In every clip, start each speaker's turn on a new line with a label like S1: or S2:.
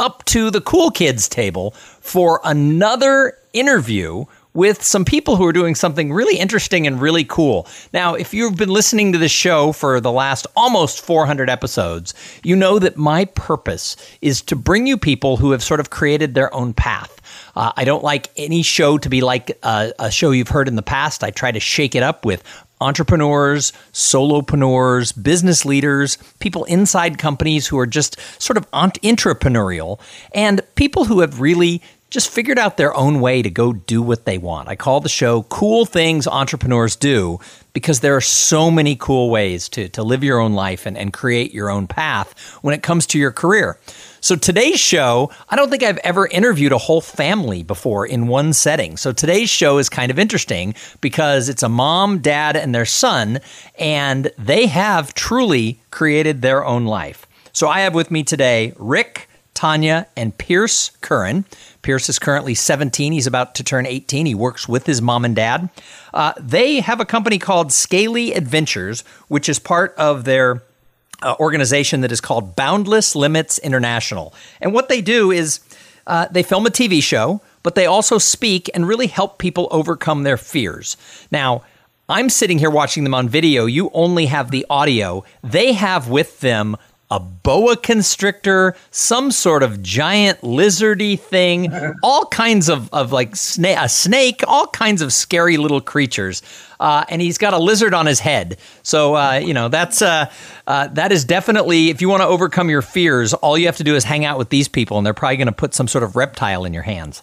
S1: up to the cool kids table for another interview with some people who are doing something really interesting and really cool. Now, if you've been listening to this show for the last almost 400 episodes, you know that my purpose is to bring you people who have sort of created their own path. Uh, I don't like any show to be like a, a show you've heard in the past. I try to shake it up with entrepreneurs, solopreneurs, business leaders, people inside companies who are just sort of entrepreneurial, and people who have really just figured out their own way to go do what they want. I call the show Cool Things Entrepreneurs Do because there are so many cool ways to, to live your own life and, and create your own path when it comes to your career. So today's show, I don't think I've ever interviewed a whole family before in one setting. So today's show is kind of interesting because it's a mom, dad, and their son, and they have truly created their own life. So I have with me today Rick, Tanya, and Pierce Curran. Pierce is currently 17. He's about to turn 18. He works with his mom and dad. Uh, they have a company called Scaly Adventures, which is part of their uh, organization that is called Boundless Limits International. And what they do is uh, they film a TV show, but they also speak and really help people overcome their fears. Now, I'm sitting here watching them on video. You only have the audio. They have with them a boa constrictor, some sort of giant lizardy thing, all kinds of, of like sna- a snake, all kinds of scary little creatures. Uh, and he's got a lizard on his head. So uh, you know that's uh, uh that is definitely if you want to overcome your fears, all you have to do is hang out with these people, and they're probably going to put some sort of reptile in your hands.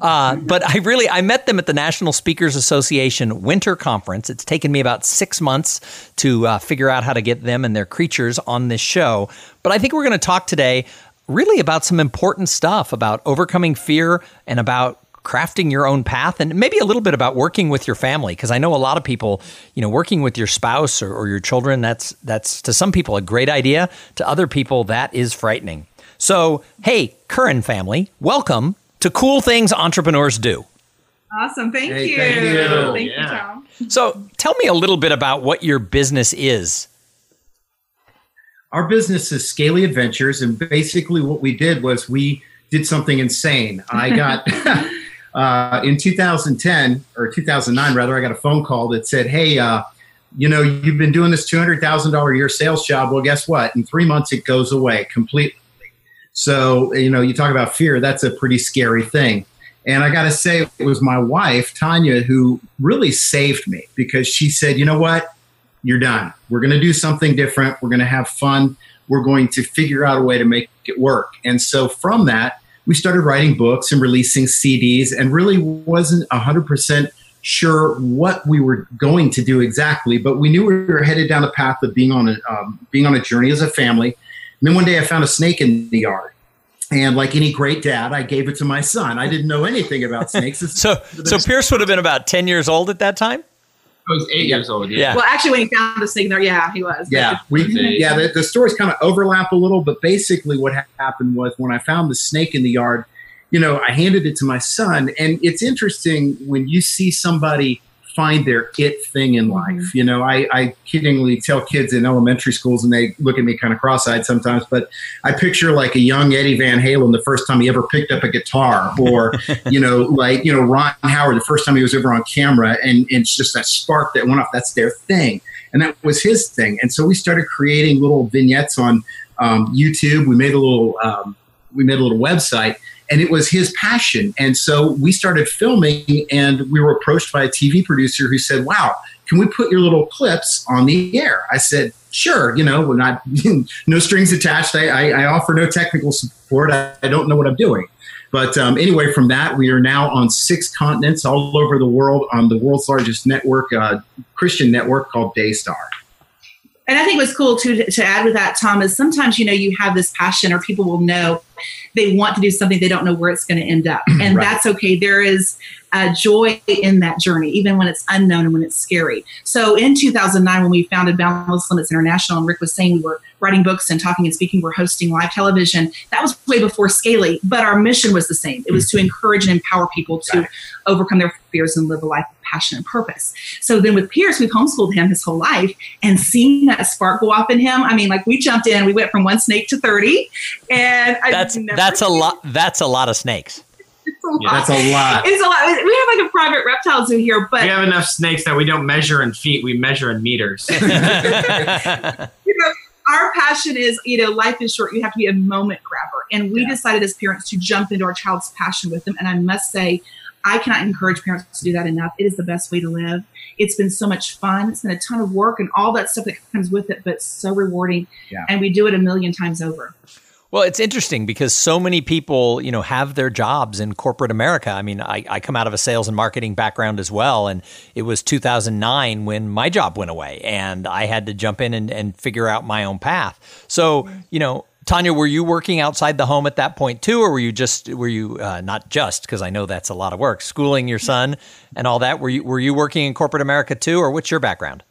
S1: Uh, but I really I met them at the National Speakers Association Winter Conference. It's taken me about six months to uh, figure out how to get them and their creatures on this show. But I think we're going to talk today really about some important stuff about overcoming fear and about crafting your own path and maybe a little bit about working with your family because I know a lot of people, you know, working with your spouse or, or your children that's that's to some people a great idea, to other people that is frightening. So, hey, Curran family, welcome to Cool Things Entrepreneurs Do.
S2: Awesome. Thank
S3: Hey,
S2: you.
S3: thank you.
S2: Thank
S3: Yeah.
S2: you, Tom.
S1: So, tell me a little bit about what your business is.
S3: Our business is Scaly Adventures, and basically what we did was we did something insane. I got uh, in 2010 or 2009 rather, I got a phone call that said, "Hey, uh, you know, you've been doing this two hundred thousand dollar a year sales job. Well, guess what? In three months, it goes away completely." So, you know, you talk about fear. That's a pretty scary thing. And I got to say, it was my wife, Tanya, who really saved me because she said, you know what? You're done. We're going to do something different. We're going to have fun. We're going to figure out a way to make it work. And so from that, we started writing books and releasing CDs and really wasn't 100% sure what we were going to do exactly, but we knew we were headed down the path of being on a, um, being on a journey as a family. And then one day I found a snake in the yard. And like any great dad, I gave it to my son. I didn't know anything about snakes.
S1: So, so Pierce would have been about 10 years old at that time?
S4: I was eight years old.
S1: Yeah.
S4: Yeah.
S2: Well, actually, when he found the snake there, yeah, he was.
S3: Yeah, we yeah the, the stories kind of overlap a little, but basically what happened was when I found the snake in the yard, you know, I handed it to my son, and it's interesting when you see somebody find their it thing in life. You know, I, I kiddingly tell kids in elementary schools, and they look at me kind of cross-eyed sometimes, but I picture like a young Eddie Van Halen the first time he ever picked up a guitar, or you know, like you know Ron Howard the first time he was ever on camera, and, and it's just that spark that went off. That's their thing and that was his thing. And so we started creating little vignettes on um, YouTube. We made a little um, we made a little website, and it was his passion. And so we started filming, and we were approached by a TV producer who said, "Wow, can we put your little clips on the air?" I said. Sure, you know, we're not no strings attached. I, I, I offer no technical support. I, I don't know what I'm doing. But um, anyway, from that, we are now on six continents all over the world on the world's largest network, uh, Christian network called Daystar.
S2: And I think what's cool too to, to add with that, Tom, is sometimes you know you have this passion, or people will know they want to do something they don't know where it's going to end up. And
S3: Right.
S2: that's okay. There is uh, joy in that journey even when it's unknown and when it's scary. So in 2009 when we founded boundless limits international and rick was saying we were writing books and talking and speaking we're hosting live television that was way before scaly but our mission was the same. It was to encourage and empower people to
S3: Right.
S2: overcome their fears and live a life passion and purpose so then with pierce we've homeschooled him his whole life and seeing that spark go off in him i mean like we jumped in we went from one snake to 30 and
S1: That's
S2: never
S1: that's a lot. That's a lot of snakes.
S2: it's a lot.
S3: That's a lot.
S2: It's a lot. We have like a private reptile zoo here, but
S4: We have enough snakes that we don't measure in feet; we measure in meters.
S2: you know, our passion is, you know, life is short. You have to be a moment grabber. And we
S3: Yeah.
S2: decided as parents to jump into our child's passion with them. And I must say, I cannot encourage parents to do that enough. It is the best way to live. It's been so much fun. It's been a ton of work and all that stuff that comes with it, but so rewarding.
S3: Yeah.
S2: And we do it a million times over.
S1: Well, it's interesting because so many people, you know, have their jobs in corporate America. I mean, I, I come out of a sales and marketing background as well, and it was 2009 when my job went away, and I had to jump in and, and figure out my own path. So, you know, Tanya, were you working outside the home at that point too, or were you just were you uh, not just because I know that's a lot of work, schooling your son and all that? Were you were you working in corporate America too, or what's your background?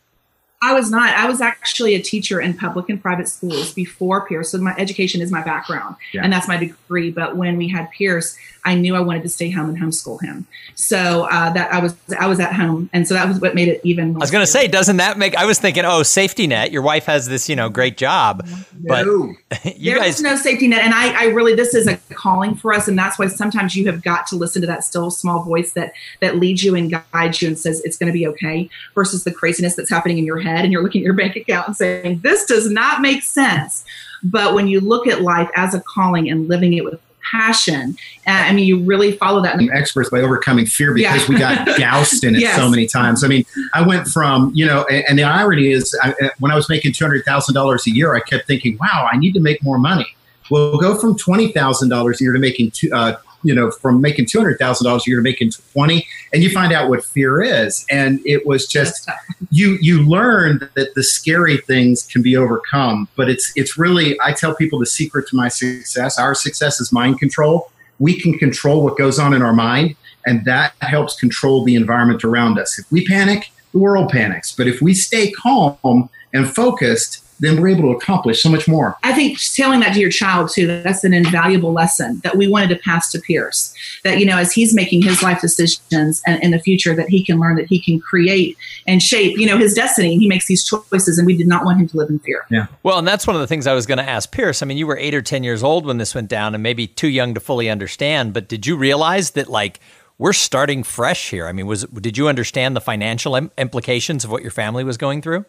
S2: I was not. I was actually a teacher in public and private schools before Pierce. So my education is my background
S3: Yeah.
S2: and that's my degree. But when we had Pierce, I knew I wanted to stay home and homeschool him. So uh, that I was I was at home, and so that was what made it even. More
S1: I was going to say, doesn't that make? I was thinking, oh, safety net. Your wife has this, you know, great job, but
S3: No.
S1: you
S2: there
S1: guys
S2: no safety net, and I, I really this is a calling for us, and that's why sometimes you have got to listen to that still small voice that that leads you and guides you and says it's going to be okay, versus the craziness that's happening in your head, and you're looking at your bank account and saying this does not make sense. But when you look at life as a calling and living it with passion, uh, I mean, you really follow that.
S3: became experts by overcoming fear because
S2: Yeah.
S3: we got doused in it
S2: Yes.
S3: so many times. I mean, I went from, you know, and, and the irony is I, uh, when I was making $200,000 a year, I kept thinking, wow, I need to make more money. Well, go from $20,000 a year to making, two, uh, you know, from making $200,000 a year to making 20 and you find out what fear is. And it was just, you, you learn that the scary things can be overcome, but it's, it's really, I tell people the secret to my success, our success is mind control we can control what goes on in our mind, and that helps control the environment around us. If we panic, the world panics. But if we stay calm and focused, then we're able to accomplish so much more.
S2: I think telling that to your child too, that's an invaluable lesson that we wanted to pass to Pierce. That, you know, as he's making his life decisions and in the future, that he can learn that he can create and shape, you know, his destiny. He makes these choices, and we did not want him to live in fear. Yeah.
S1: Well, and that's one of the things I was going to ask Pierce. I mean, you were eight or 10 years old when this went down and maybe too young to fully understand, but did you realize that, like, we're starting fresh here? I mean, was did you understand the financial im- implications of what your family was going through?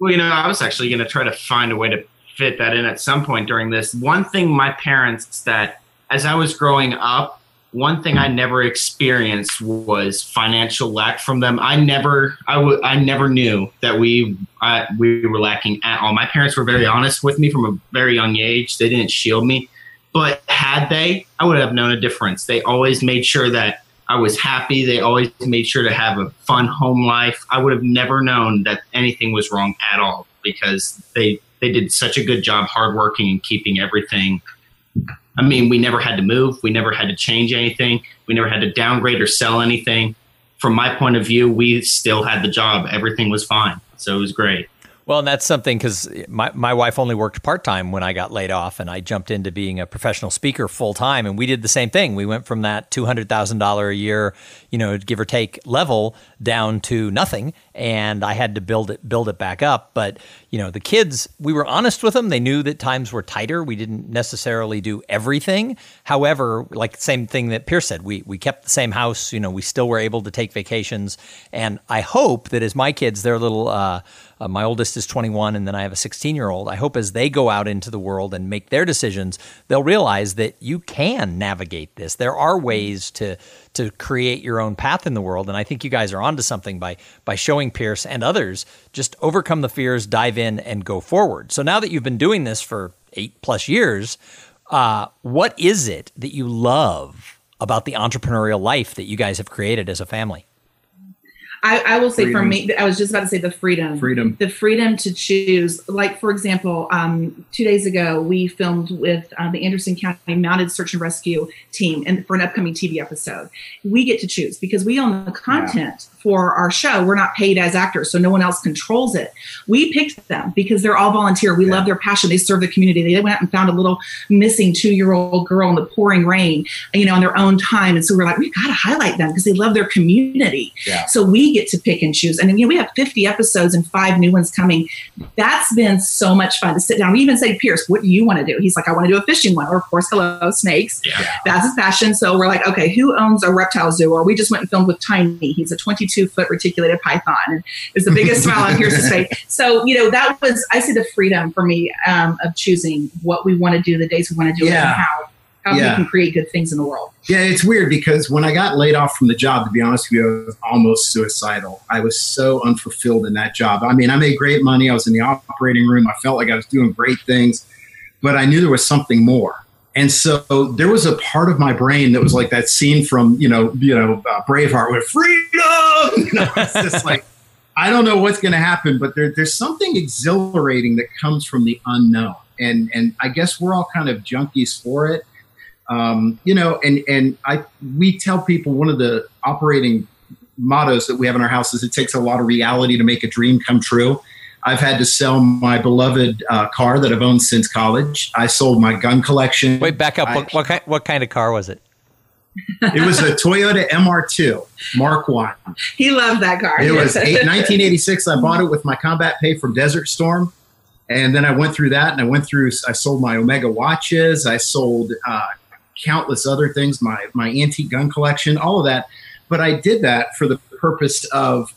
S4: Well, you know, I was actually going to try to find a way to fit that in at some point during this. One thing my parents that as I was growing up, one thing I never experienced was financial lack from them. I never, I w- I never knew that we, uh, we were lacking at all. My parents were very honest with me from a very young age. They didn't shield me, but had they, I would have known a difference. They always made sure that I was happy. They always made sure to have a fun home life. I would have never known that anything was wrong at all because they they did such a good job hardworking and keeping everything. I mean, we never had to move. We never had to change anything. We never had to downgrade or sell anything. From my point of view, we still had the job. Everything was fine. So it was great.
S1: Well, and that's something because my, my wife only worked part time when I got laid off, and I jumped into being a professional speaker full time, and we did the same thing. We went from that two hundred thousand dollar a year, you know, give or take level down to nothing, and I had to build it build it back up. But you know, the kids, we were honest with them. They knew that times were tighter. We didn't necessarily do everything. However, like same thing that Pierce said, we we kept the same house. You know, we still were able to take vacations, and I hope that as my kids, they're little. Uh, uh, my oldest is 21, and then I have a 16 year old. I hope as they go out into the world and make their decisions, they'll realize that you can navigate this. There are ways to to create your own path in the world, and I think you guys are onto something by by showing Pierce and others just overcome the fears, dive in, and go forward. So now that you've been doing this for eight plus years, uh, what is it that you love about the entrepreneurial life that you guys have created as a family?
S2: I, I will say for me, I was just about to say the freedom.
S3: Freedom.
S2: The freedom to choose. Like, for example, um, two days ago, we filmed with uh, the Anderson County Mounted Search and Rescue team and for an upcoming TV episode. We get to choose because we own the content for our show. We're not paid as actors, so no one else controls it. We picked them because they're all volunteer. We love their passion. They serve the community. They went out and found a little missing two year old girl in the pouring rain, you know, on their own time. And so we're like, we got to highlight them because they love their community.
S3: Yeah.
S2: So we get to pick and choose. And you know, we have 50 episodes and five new ones coming. That's been so much fun to sit down. We even say, Pierce, what do you want to do? He's like, I want to do a fishing one. Or, of course, hello, snakes.
S4: Yeah.
S2: That's his passion. So we're like, okay, who owns a reptile zoo? Or we just went and filmed with Tiny. He's a 22 foot reticulated python. And it's the biggest smile on Pierce's face. So, you know, that was, I see the freedom for me um, of choosing what we want to do, the days we want to do it, and how, how
S3: Yeah.
S2: we can create good things in the world.
S3: Yeah, it's weird because when I got laid off from the job, to be honest with you, I was almost suicidal. I was so unfulfilled in that job. I mean, I made great money. I was in the operating room. I felt like I was doing great things, but I knew there was something more. And so there was a part of my brain that was like that scene from you know you know uh, Braveheart with freedom. You know, it's just like I don't know what's going to happen, but there, there's something exhilarating that comes from the unknown, and and I guess we're all kind of junkies for it um, you know, and and I we tell people one of the operating mottos that we have in our house is it takes a lot of reality to make a dream come true. I've had to sell my beloved uh, car that I've owned since college. I sold my gun collection.
S1: Wait, back up.
S3: I-
S1: What, what kind? What kind of car was it?
S3: it was a Toyota MR2 Mark One.
S2: He loved that car.
S3: It was eight, 1986. I bought it with my combat pay from Desert Storm. And then I went through that and I went through, I sold my Omega watches. I sold uh, countless other things, my, my antique gun collection, all of that. But I did that for the purpose of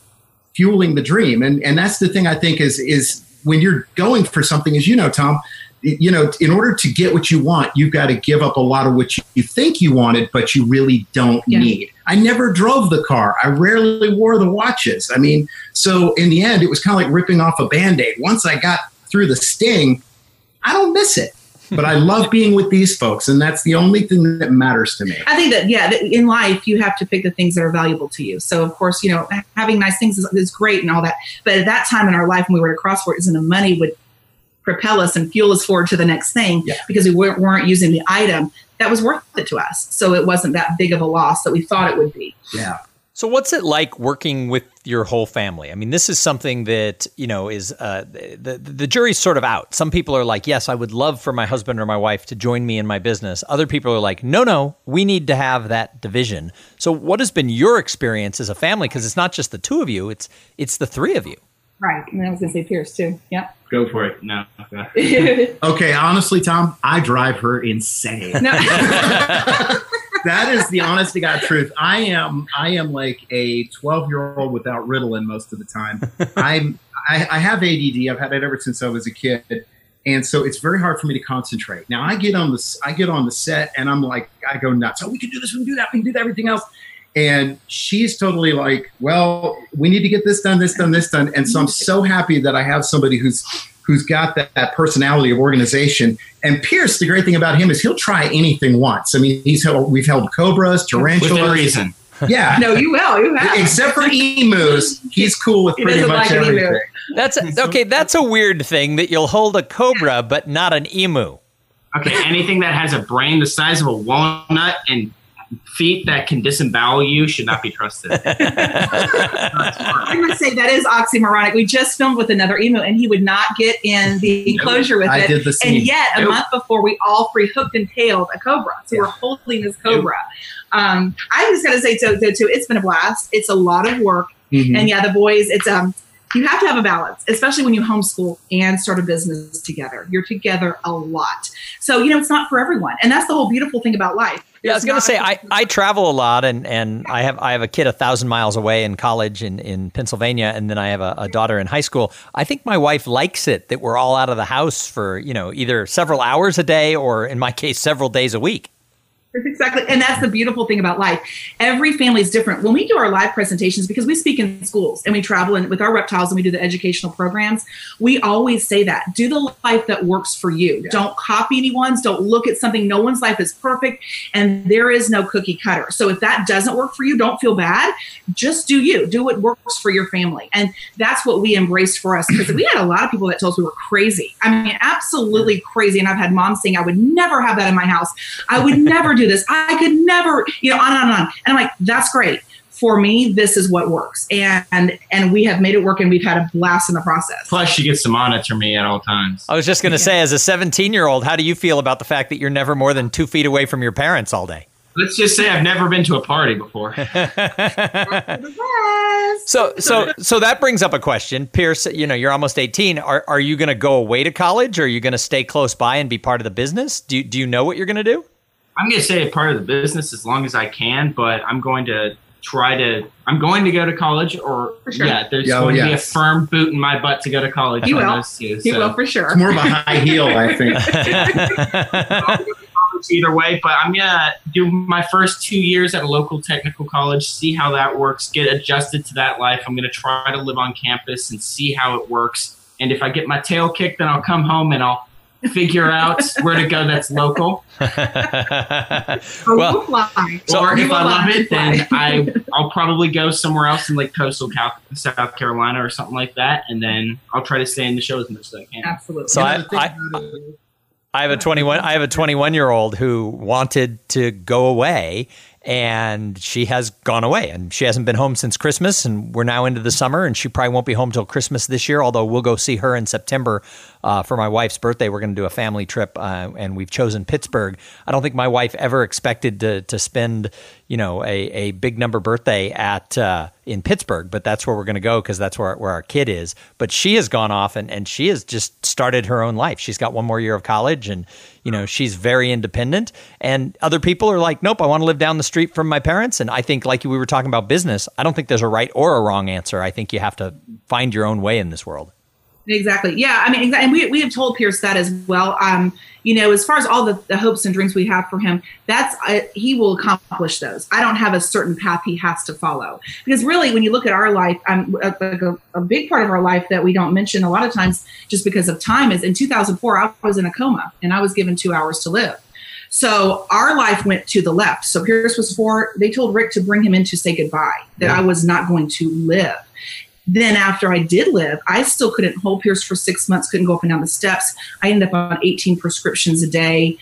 S3: fueling the dream. And, and that's the thing I think is, is when you're going for something, as you know, Tom, you know, in order to get what you want, you've got to give up a lot of what you think you wanted, but you really don't
S2: Yeah.
S3: need. I never drove the car. I rarely wore the watches. I mean, so in the end, it was kind of like ripping off a band aid. Once I got through the sting, I don't miss it. But I love being with these folks, and that's the only thing that matters to me.
S2: I think that yeah, that in life you have to pick the things that are valuable to you. So of course, you know, having nice things is, is great and all that. But at that time in our life when we were at crossroads and the money would propel us and fuel us forward to the next thing
S3: Yeah.
S2: because we weren't, weren't using the item that was worth it to us. So it wasn't that big of a loss that we thought it would be.
S3: Yeah.
S1: So, what's it like working with your whole family? I mean, this is something that you know is uh, the the jury's sort of out. Some people are like, "Yes, I would love for my husband or my wife to join me in my business." Other people are like, "No, no, we need to have that division." So, what has been your experience as a family? Because it's not just the two of you; it's it's the three of you.
S2: Right. And I was going to say Pierce too. Yeah.
S4: Go for it. No. okay.
S3: Okay, honestly, Tom, I drive her insane.
S2: no.
S3: that is the honest to God truth. I am I am like a 12 year old without Ritalin most of the time. I'm I, I have ADD. I've had it ever since I was a kid, and so it's very hard for me to concentrate. Now I get on the I get on the set and I'm like I go nuts. Oh, we can do this. We can do that. We can do everything else. And she's totally like, well, we need to get this done, this done, this done. And so I'm so happy that I have somebody who's who's got that, that personality of organization. And Pierce, the great thing about him is he'll try anything once. I mean, he's held, we've held cobras, tarantulas.
S4: Within reason.
S3: Yeah.
S2: no, you will. You have.
S3: Except for emus, he's cool with
S2: He
S3: pretty much
S2: like an emu.
S3: everything.
S1: That's okay. That's a weird thing that you'll hold a cobra but not an emu.
S4: Okay, anything that has a brain the size of a walnut and feet that can disembowel you should not be trusted.
S2: I'm going to say that is oxymoronic. We just filmed with another emu, and he would not get in the enclosure with
S3: I
S2: it.
S3: did the
S2: And
S3: scene.
S2: yet, a
S4: Nope.
S2: month before, we all three hooked and tailed a cobra. So we're holding this cobra. Um, I just got to say, so, so, too, it's been a blast. It's a lot of work,
S3: Mhm.
S2: and yeah, the boys. It's um, you have to have a balance, especially when you homeschool and start a business together. You're together a lot, so you know it's not for everyone, and that's the whole beautiful thing about life.
S1: Yeah, I was going to say I, I travel a lot and, and I have I have a kid a thousand miles away in college in, in Pennsylvania and then I have a, a daughter in high school. I think my wife likes it that we're all out of the house for you know either several hours a day or in my case several days a week.
S2: Exactly. And that's the beautiful thing about life. Every family is different. When we do our live presentations, because we speak in schools and we travel in with our reptiles and we do the educational programs, we always say that do the life that works for you. Yeah. Don't copy anyone's. Don't look at something. No one's life is perfect and there is no cookie cutter. So if that doesn't work for you, don't feel bad. Just do you. Do what works for your family. And that's what we embraced for us because we had a lot of people that told us we were crazy. I mean, absolutely crazy. And I've had moms saying, I would never have that in my house. I would never do do this. I could never, you know, on and on and on. And I'm like, that's great. For me, this is what works. And and we have made it work and we've had a blast in the process.
S4: Plus she gets to monitor me at all times.
S1: I was just gonna yeah. say, as a 17 year old, how do you feel about the fact that you're never more than two feet away from your parents all day?
S4: Let's just say I've never been to a party before.
S1: so so so that brings up a question. Pierce, you know, you're almost 18. Are are you gonna go away to college or are you gonna stay close by and be part of the business? Do do you know what you're gonna do?
S4: I'm going to stay a part of the business as long as I can, but I'm going to try to. I'm going to go to college, or
S2: sure.
S4: yeah, there's oh, going yes. to be a firm boot in my butt to go to college.
S2: You will. Two, so. will for sure.
S3: It's more of a high heel, I think.
S4: either way, but I'm gonna do my first two years at a local technical college, see how that works, get adjusted to that life. I'm gonna try to live on campus and see how it works. And if I get my tail kicked, then I'll come home and I'll figure out where to go that's local. well,
S2: so
S4: or if I love it, then I I'll probably go somewhere else in like coastal Cal- South Carolina or something like that, and then I'll try to stay in the show as much as I can.
S2: Absolutely.
S1: So I, I, I have a 21 I have a 21 year old who wanted to go away and she has gone away and she hasn't been home since Christmas and we're now into the summer and she probably won't be home till Christmas this year although we'll go see her in September uh, for my wife's birthday. We're going to do a family trip uh, and we've chosen Pittsburgh. I don't think my wife ever expected to to spend you know a, a big number birthday at uh, in Pittsburgh but that's where we're going to go because that's where, where our kid is. But she has gone off and, and she has just started her own life. She's got one more year of college and you know she's very independent and other people are like nope i want to live down the street from my parents and i think like we were talking about business i don't think there's a right or a wrong answer i think you have to find your own way in this world
S2: Exactly. Yeah. I mean. And we, we have told Pierce that as well. Um, you know, as far as all the, the hopes and dreams we have for him, that's, uh, he will accomplish those. I don't have a certain path he has to follow. Because really, when you look at our life, um, a, a, a big part of our life that we don't mention a lot of times just because of time is in 2004, I was in a coma and I was given two hours to live. So our life went to the left. So Pierce was four. They told Rick to bring him in to say goodbye, that yeah. I was not going to live. Then after I did live, I still couldn't hold Pierce for six months, couldn't go up and down the steps. I ended up on 18 prescriptions a day.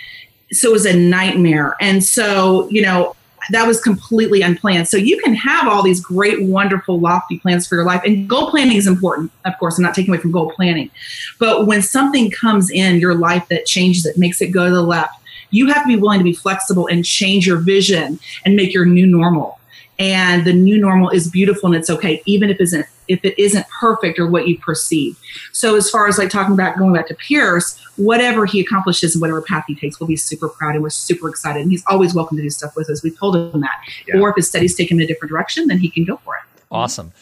S2: So it was a nightmare. And so, you know, that was completely unplanned. So you can have all these great, wonderful, lofty plans for your life. And goal planning is important, of course. I'm not taking away from goal planning. But when something comes in your life that changes it, makes it go to the left, you have to be willing to be flexible and change your vision and make your new normal and the new normal is beautiful and it's okay even if it isn't if it isn't perfect or what you perceive. So as far as like talking about going back to pierce whatever he accomplishes and whatever path he takes we'll be super proud and we're super excited. And he's always welcome to do stuff with us. We've told him that. Yeah. or if his studies take him in a different direction then he can go for it.
S1: Awesome.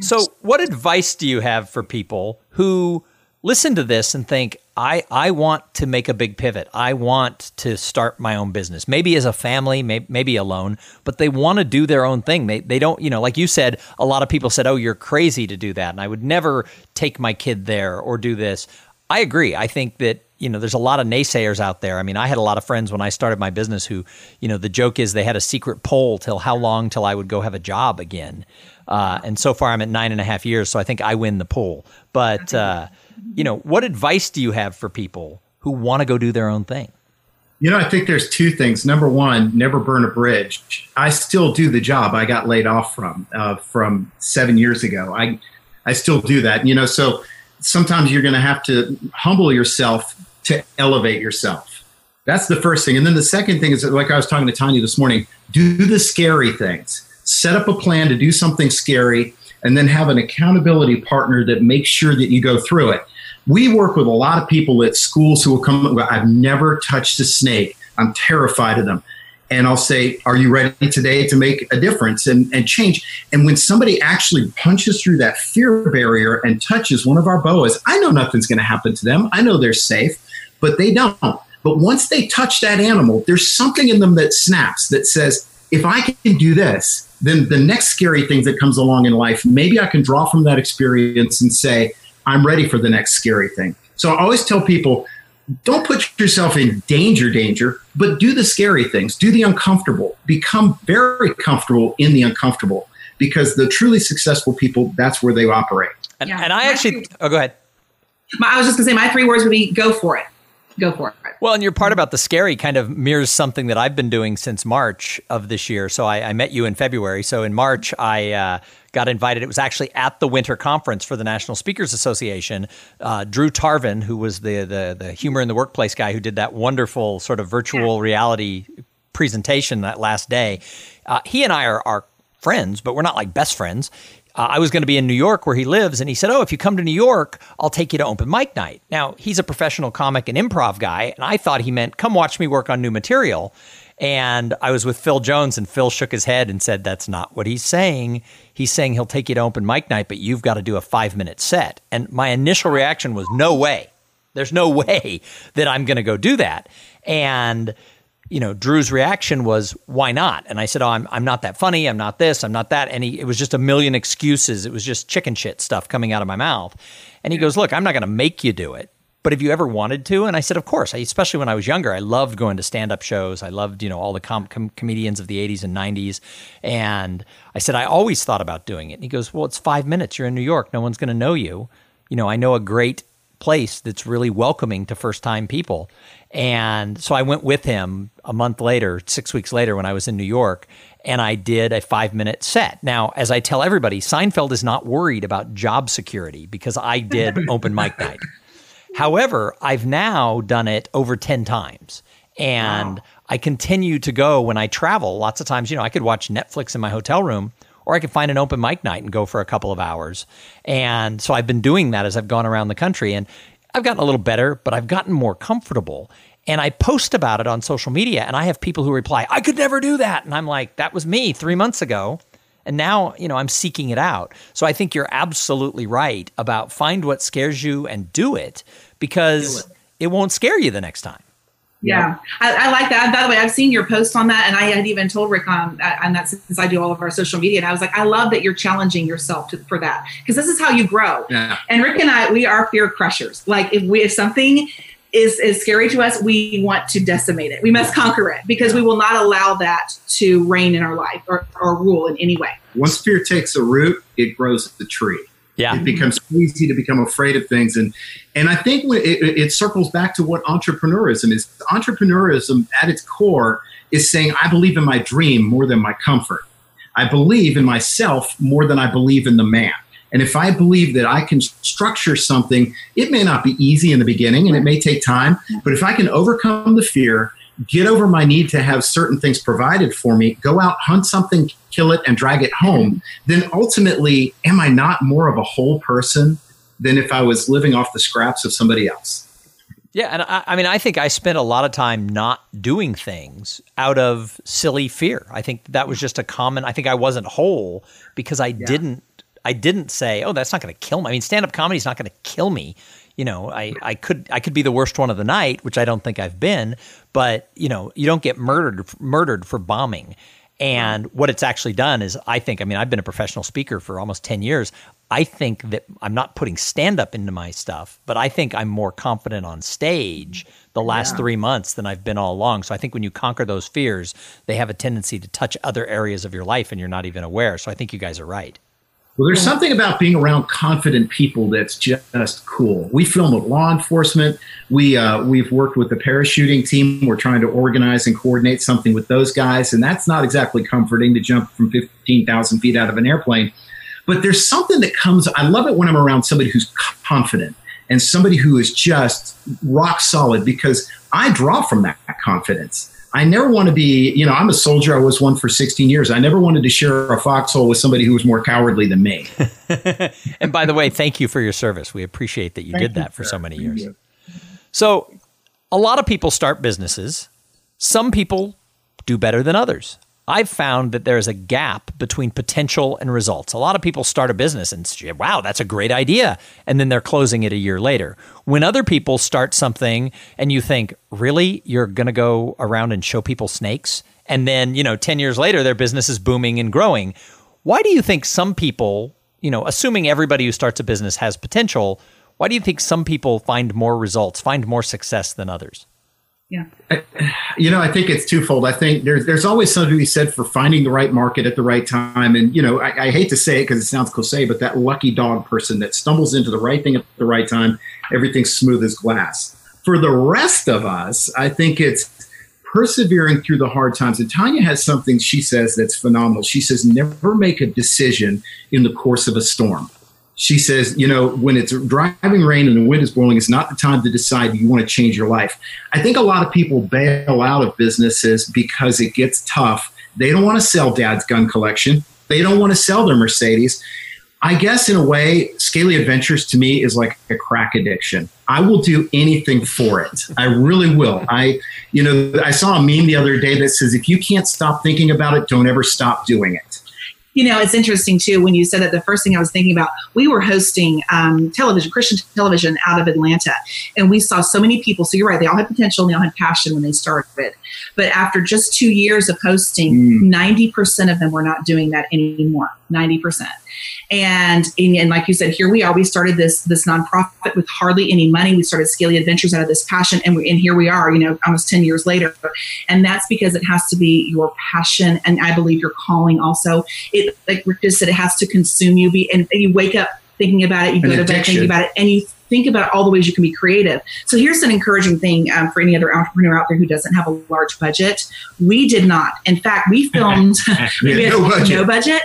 S1: So what advice do you have for people who listen to this and think, I, I want to make a big pivot. I want to start my own business, maybe as a family, maybe, maybe alone, but they want to do their own thing. They, they don't, you know, like you said, a lot of people said, oh, you're crazy to do that. And I would never take my kid there or do this. I agree. I think that you know, there's a lot of naysayers out there. I mean, I had a lot of friends when I started my business who, you know, the joke is they had a secret poll till how long till I would go have a job again. Uh, and so far, I'm at nine and a half years, so I think I win the poll. But uh, you know, what advice do you have for people who want to go do their own thing?
S3: You know, I think there's two things. Number one, never burn a bridge. I still do the job I got laid off from uh, from seven years ago. I I still do that. You know, so sometimes you're going to have to humble yourself to elevate yourself. That's the first thing. And then the second thing is like I was talking to Tanya this morning. Do the scary things. Set up a plan to do something scary and then have an accountability partner that makes sure that you go through it. We work with a lot of people at schools who will come, I've never touched a snake. I'm terrified of them. And I'll say, Are you ready today to make a difference and, and change? And when somebody actually punches through that fear barrier and touches one of our boas, I know nothing's going to happen to them. I know they're safe, but they don't. But once they touch that animal, there's something in them that snaps that says, if I can do this, then the next scary thing that comes along in life, maybe I can draw from that experience and say, I'm ready for the next scary thing. So I always tell people, don't put yourself in danger, danger, but do the scary things, do the uncomfortable, become very comfortable in the uncomfortable because the truly successful people, that's where they operate.
S1: And, yeah. and I actually, oh, go ahead.
S2: My, I was just gonna say, my three words would be go for it go for it.
S1: Well, and your part about the scary kind of mirrors something that I've been doing since March of this year. So I, I met you in February. So in March, I uh, got invited. It was actually at the winter conference for the National Speakers Association. Uh, Drew Tarvin, who was the, the the humor in the workplace guy who did that wonderful sort of virtual reality presentation that last day, uh, he and I are, are friends, but we're not like best friends uh, I was going to be in New York where he lives, and he said, "Oh, if you come to New York, I'll take you to open mic night." Now he's a professional comic and improv guy, and I thought he meant come watch me work on new material. And I was with Phil Jones, and Phil shook his head and said, "That's not what he's saying. He's saying he'll take you to open mic night, but you've got to do a five minute set." And my initial reaction was, "No way! There's no way that I'm going to go do that." And you know, Drew's reaction was, "Why not?" And I said, "Oh, I'm I'm not that funny. I'm not this. I'm not that." And he, it was just a million excuses. It was just chicken shit stuff coming out of my mouth. And he goes, "Look, I'm not going to make you do it, but if you ever wanted to?" And I said, "Of course." I, especially when I was younger, I loved going to stand-up shows. I loved, you know, all the com- com- comedians of the '80s and '90s. And I said, "I always thought about doing it." And he goes, "Well, it's five minutes. You're in New York. No one's going to know you. You know, I know a great." place that's really welcoming to first time people. And so I went with him a month later, six weeks later, when I was in New York, and I did a five minute set. Now, as I tell everybody, Seinfeld is not worried about job security because I did open mic night. However, I've now done it over 10 times. And wow. I continue to go when I travel. Lots of times, you know, I could watch Netflix in my hotel room or I could find an open mic night and go for a couple of hours. And so I've been doing that as I've gone around the country. And I've gotten a little better, but I've gotten more comfortable. And I post about it on social media, and I have people who reply, I could never do that. And I'm like, that was me three months ago. And now, you know, I'm seeking it out. So I think you're absolutely right about find what scares you and do it because it. it won't scare you the next time.
S2: Yeah, I, I, like that. By the way, I've seen your post on that, and I had even told Rick um, on, on that since I do all of our social media. And I was like, I love that you're challenging yourself to, for that because this is how you grow. Yeah. And Rick and I, we are fear crushers. Like if we if something is is scary to us, we want to decimate it. We must conquer it because we will not allow that to reign in our life or, or rule in any way.
S3: Once fear takes a root, it grows the tree.
S1: Yeah.
S3: It becomes easy to become afraid of things. And, and I think it, it circles back to what entrepreneurism is. Entrepreneurism at its core is saying, I believe in my dream more than my comfort. I believe in myself more than I believe in the man. And if I believe that I can structure something, it may not be easy in the beginning and it may take time, but if I can overcome the fear get over my need to have certain things provided for me, go out, hunt something, kill it, and drag it home, then ultimately, am I not more of a whole person than if I was living off the scraps of somebody else?
S1: Yeah, and I, I, mean, I think I spent a lot of time not doing things out of silly fear. I think that was just a common. I think I wasn't whole because I yeah. didn't. I didn't say, "Oh, that's not going to kill me." I mean, stand-up comedy is not going to kill me you know, I, I could I could be the worst one of the night, which I don't think I've been, but you know, you don't get murdered murdered for bombing. And what it's actually done is, I think, I mean, I've been a professional speaker for almost 10 years. I think that I'm not putting stand up into my stuff, but I think I'm more confident on stage the last yeah. three months than I've been all along. So I think when you conquer those fears, they have a tendency to touch other areas of your life and you're not even aware. So I think you guys are right.
S3: Well, there's something about being around confident people that's just cool. We film with law enforcement. We uh, we've worked with the parachuting team. We're trying to organize and coordinate something with those guys, and that's not exactly comforting to jump from fifteen thousand feet out of an airplane. But there's something that comes. I love it when I'm around somebody who's confident and somebody who is just rock solid because I draw from that confidence. I never want to be, you know, I'm a soldier. I was one for 16 years. I never wanted to share a foxhole with somebody who was more cowardly than me.
S1: and by the way, thank you for your service. We appreciate that you thank did that you, for so many years. So, a lot of people start businesses. Some people do better than others. I've found that there's a gap between potential and results. A lot of people start a business and say, wow, that's a great idea. And then they're closing it a year later. When other people start something and you think, really, you're going to go around and show people snakes? And then, you know, 10 years later, their business is booming and growing. Why do you think some people, you know, assuming everybody who starts a business has potential, why do you think some people find more results, find more success than others?
S2: Yeah.
S3: You know, I think it's twofold. I think there's there's always something to be said for finding the right market at the right time. And you know, I, I hate to say it because it sounds cliche, but that lucky dog person that stumbles into the right thing at the right time, everything's smooth as glass. For the rest of us, I think it's persevering through the hard times. And Tanya has something she says that's phenomenal. She says, never make a decision in the course of a storm she says, you know, when it's driving rain and the wind is blowing, it's not the time to decide you want to change your life. I think a lot of people bail out of businesses because it gets tough. They don't want to sell dad's gun collection. They don't want to sell their Mercedes. I guess in a way, Scaly Adventures to me is like a crack addiction. I will do anything for it. I really will. I, you know, I saw a meme the other day that says, if you can't stop thinking about it, don't ever stop doing it
S2: you know, it's interesting too when you said that. The first thing I was thinking about, we were hosting um, television, Christian television out of Atlanta, and we saw so many people. So you're right; they all had potential, and they all had passion when they started. But after just two years of hosting, mm. ninety mm. percent of them were not doing that anymore. Ninety percent. And, and, and like you said, here we are. We started this this nonprofit with hardly any money. We started Scaly Adventures out of this passion, and we, and here we are. You know, almost ten years later, and that's because it has to be your passion, and I believe your calling. Also, it like Rick just said, it has to consume you. Be and, and you wake up thinking about it, you go to bed thinking about it, and you think about all the ways you can be creative. So here's an encouraging thing um, for any other entrepreneur out there who doesn't have a large budget. We did not. In fact, we filmed we had no budget. No budget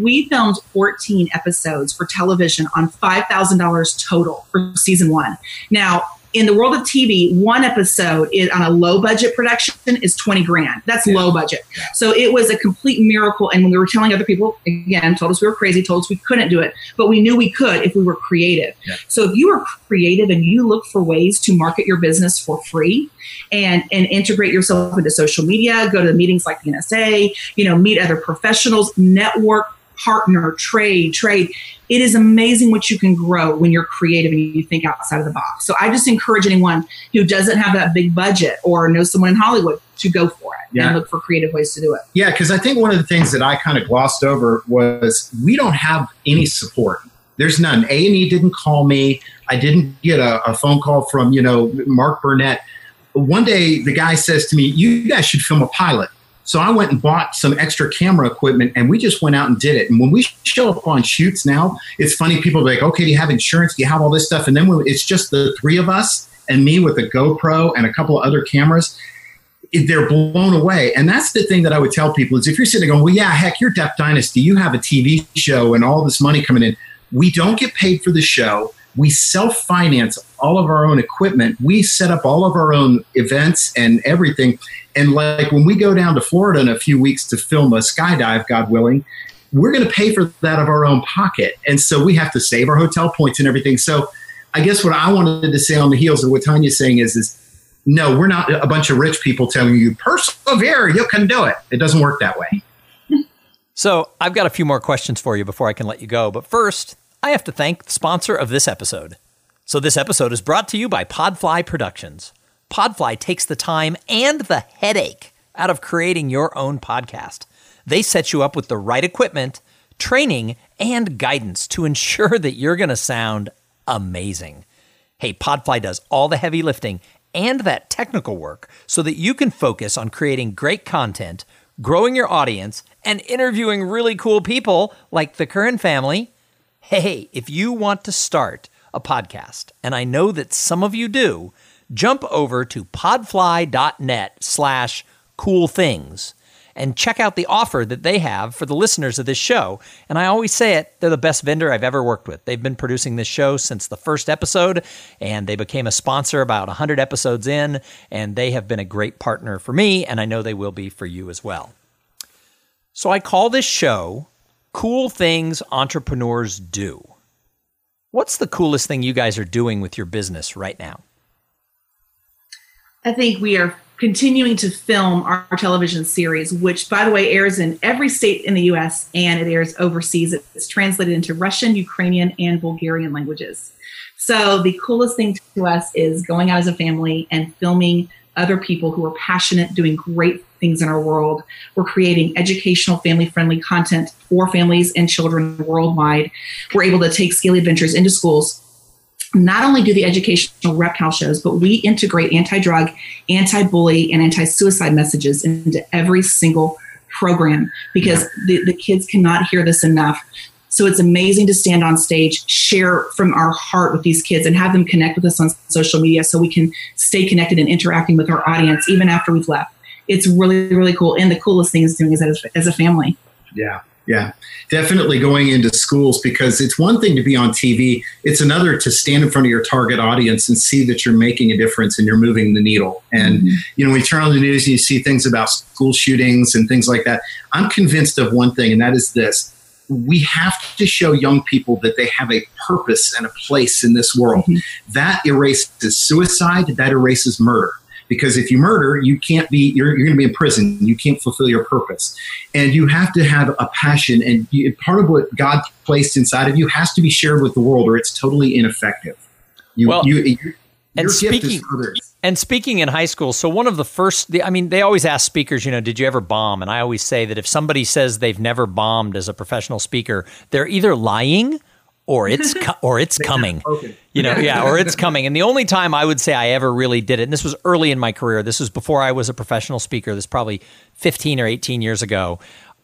S2: we filmed 14 episodes for television on $5,000 total for season one. Now, in the world of TV, one episode is, on a low budget production is 20 grand. That's yeah. low budget. Yeah. So it was a complete miracle. And when we were telling other people, again, told us we were crazy, told us we couldn't do it, but we knew we could if we were creative. Yeah. So if you are creative and you look for ways to market your business for free and, and integrate yourself into social media, go to the meetings like the NSA, you know, meet other professionals, network, partner, trade, trade. It is amazing what you can grow when you're creative and you think outside of the box. So I just encourage anyone who doesn't have that big budget or knows someone in Hollywood to go for it yeah. and look for creative ways to do it.
S3: Yeah, because I think one of the things that I kind of glossed over was we don't have any support. There's none. A and E didn't call me. I didn't get a, a phone call from you know Mark Burnett. One day the guy says to me, "You guys should film a pilot." So I went and bought some extra camera equipment and we just went out and did it. And when we show up on shoots now, it's funny. People are like, okay, do you have insurance? Do you have all this stuff? And then it's just the three of us and me with a GoPro and a couple of other cameras, they're blown away. And that's the thing that I would tell people is if you're sitting going, well, yeah, heck, you're Duck Dynasty. You have a TV show and all this money coming in. We don't get paid for the show. We self finance all of our own equipment. We set up all of our own events and everything. And like when we go down to Florida in a few weeks to film a skydive, God willing, we're going to pay for that of our own pocket. And so we have to save our hotel points and everything. So I guess what I wanted to say on the heels of what Tanya's saying is, is no, we're not a bunch of rich people telling you, persevere, you can do it. It doesn't work that way.
S1: So I've got a few more questions for you before I can let you go. But first, I have to thank the sponsor of this episode. So this episode is brought to you by Podfly Productions. Podfly takes the time and the headache out of creating your own podcast. They set you up with the right equipment, training, and guidance to ensure that you're going to sound amazing. Hey, Podfly does all the heavy lifting and that technical work so that you can focus on creating great content, growing your audience, and interviewing really cool people like the Curran family. Hey, if you want to start a podcast, and I know that some of you do, jump over to podfly.net slash cool things and check out the offer that they have for the listeners of this show. And I always say it, they're the best vendor I've ever worked with. They've been producing this show since the first episode, and they became a sponsor about 100 episodes in, and they have been a great partner for me, and I know they will be for you as well. So I call this show Cool Things Entrepreneurs Do. What's the coolest thing you guys are doing with your business right now?
S2: I think we are continuing to film our television series, which, by the way, airs in every state in the US and it airs overseas. It's translated into Russian, Ukrainian, and Bulgarian languages. So, the coolest thing to us is going out as a family and filming other people who are passionate, doing great things in our world. We're creating educational, family friendly content for families and children worldwide. We're able to take Scaly Adventures into schools not only do the educational reptile shows, but we integrate anti drug, anti bully, and anti suicide messages into every single program because the, the kids cannot hear this enough. So it's amazing to stand on stage, share from our heart with these kids, and have them connect with us on social media so we can stay connected and interacting with our audience even after we've left. It's really, really cool. And the coolest thing is doing is as, as a family.
S3: Yeah. Yeah, definitely going into schools because it's one thing to be on TV, it's another to stand in front of your target audience and see that you're making a difference and you're moving the needle. And, mm-hmm. you know, when you turn on the news and you see things about school shootings and things like that, I'm convinced of one thing, and that is this we have to show young people that they have a purpose and a place in this world. Mm-hmm. That erases suicide, that erases murder because if you murder you can't be you're, you're going to be in prison you can't fulfill your purpose and you have to have a passion and you, part of what god placed inside of you has to be shared with the world or it's totally ineffective
S1: you, well, you, and speaking, and speaking in high school, so one of the first, I mean, they always ask speakers, you know, did you ever bomb? And I always say that if somebody says they've never bombed as a professional speaker, they're either lying or it's or it's coming. You know, yeah, or it's coming. And the only time I would say I ever really did it, and this was early in my career. This was before I was a professional speaker. This probably 15 or 18 years ago.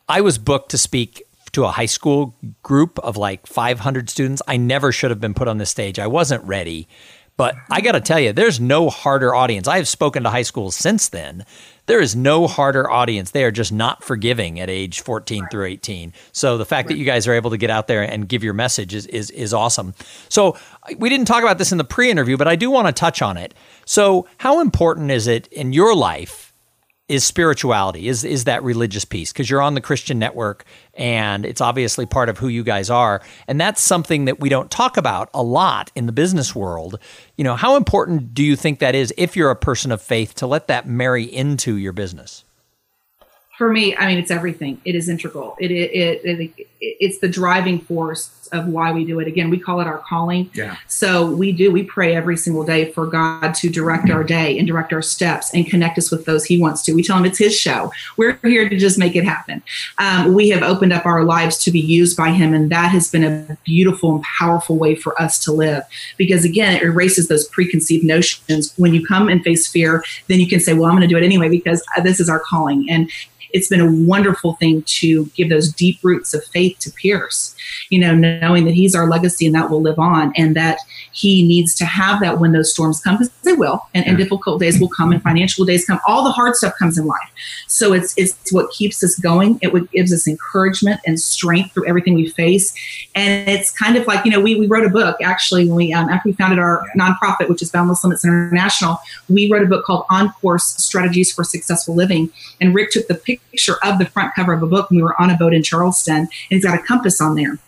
S1: I was booked to speak to a high school group of like 500 students. I never should have been put on the stage. I wasn't ready. But I got to tell you, there's no harder audience. I have spoken to high schools since then there is no harder audience. They are just not forgiving at age 14 right. through 18. So the fact right. that you guys are able to get out there and give your message is, is, is awesome. So we didn't talk about this in the pre interview, but I do want to touch on it. So, how important is it in your life is spirituality is is that religious piece because you're on the Christian network and it's obviously part of who you guys are. And that's something that we don't talk about a lot in the business world. You know how important do you think that is if you're a person of faith to let that marry into your business
S2: for me, I mean, it's everything. It is integral. It, it, it, it, it's the driving force of why we do it. Again, we call it our calling.
S3: Yeah.
S2: So we do. We pray every single day for God to direct our day and direct our steps and connect us with those He wants to. We tell Him it's His show. We're here to just make it happen. Um, we have opened up our lives to be used by Him, and that has been a beautiful and powerful way for us to live. Because again, it erases those preconceived notions. When you come and face fear, then you can say, "Well, I'm going to do it anyway because this is our calling." And it's been a wonderful thing to give those deep roots of faith to Pierce, you know, knowing that he's our legacy and that will live on and that he needs to have that when those storms come, because they will, and, and difficult days will come and financial days come. All the hard stuff comes in life. So it's it's what keeps us going. It gives us encouragement and strength through everything we face. And it's kind of like, you know, we, we wrote a book actually when we um, after we founded our nonprofit, which is Boundless Limits International, we wrote a book called On Course Strategies for Successful Living. And Rick took the picture of the front cover of a book when we were on a boat in Charleston, and he's got a compass on there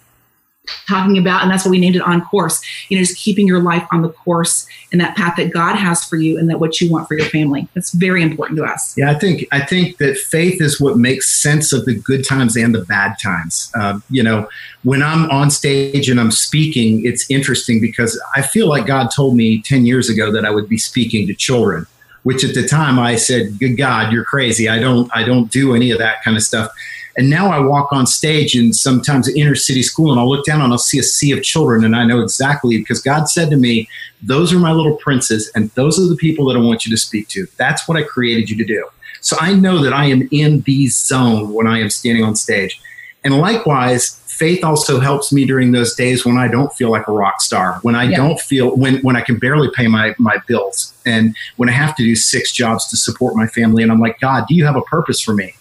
S2: talking about and that's what we named it on course. You know just keeping your life on the course and that path that god has for you and that what you want for your family. That's very important to us.
S3: Yeah i think i think that faith is what makes sense of the good times and the bad times. Uh, you know when i'm on stage and i'm speaking it's interesting because i feel like god told me 10 years ago that i would be speaking to children which at the time i said good god you're crazy i don't i don't do any of that kind of stuff and now I walk on stage in sometimes inner city school and I'll look down and I'll see a sea of children. And I know exactly because God said to me, Those are my little princes, and those are the people that I want you to speak to. That's what I created you to do. So I know that I am in the zone when I am standing on stage. And likewise, faith also helps me during those days when I don't feel like a rock star, when I yeah. don't feel when when I can barely pay my my bills and when I have to do six jobs to support my family and I'm like, God, do you have a purpose for me?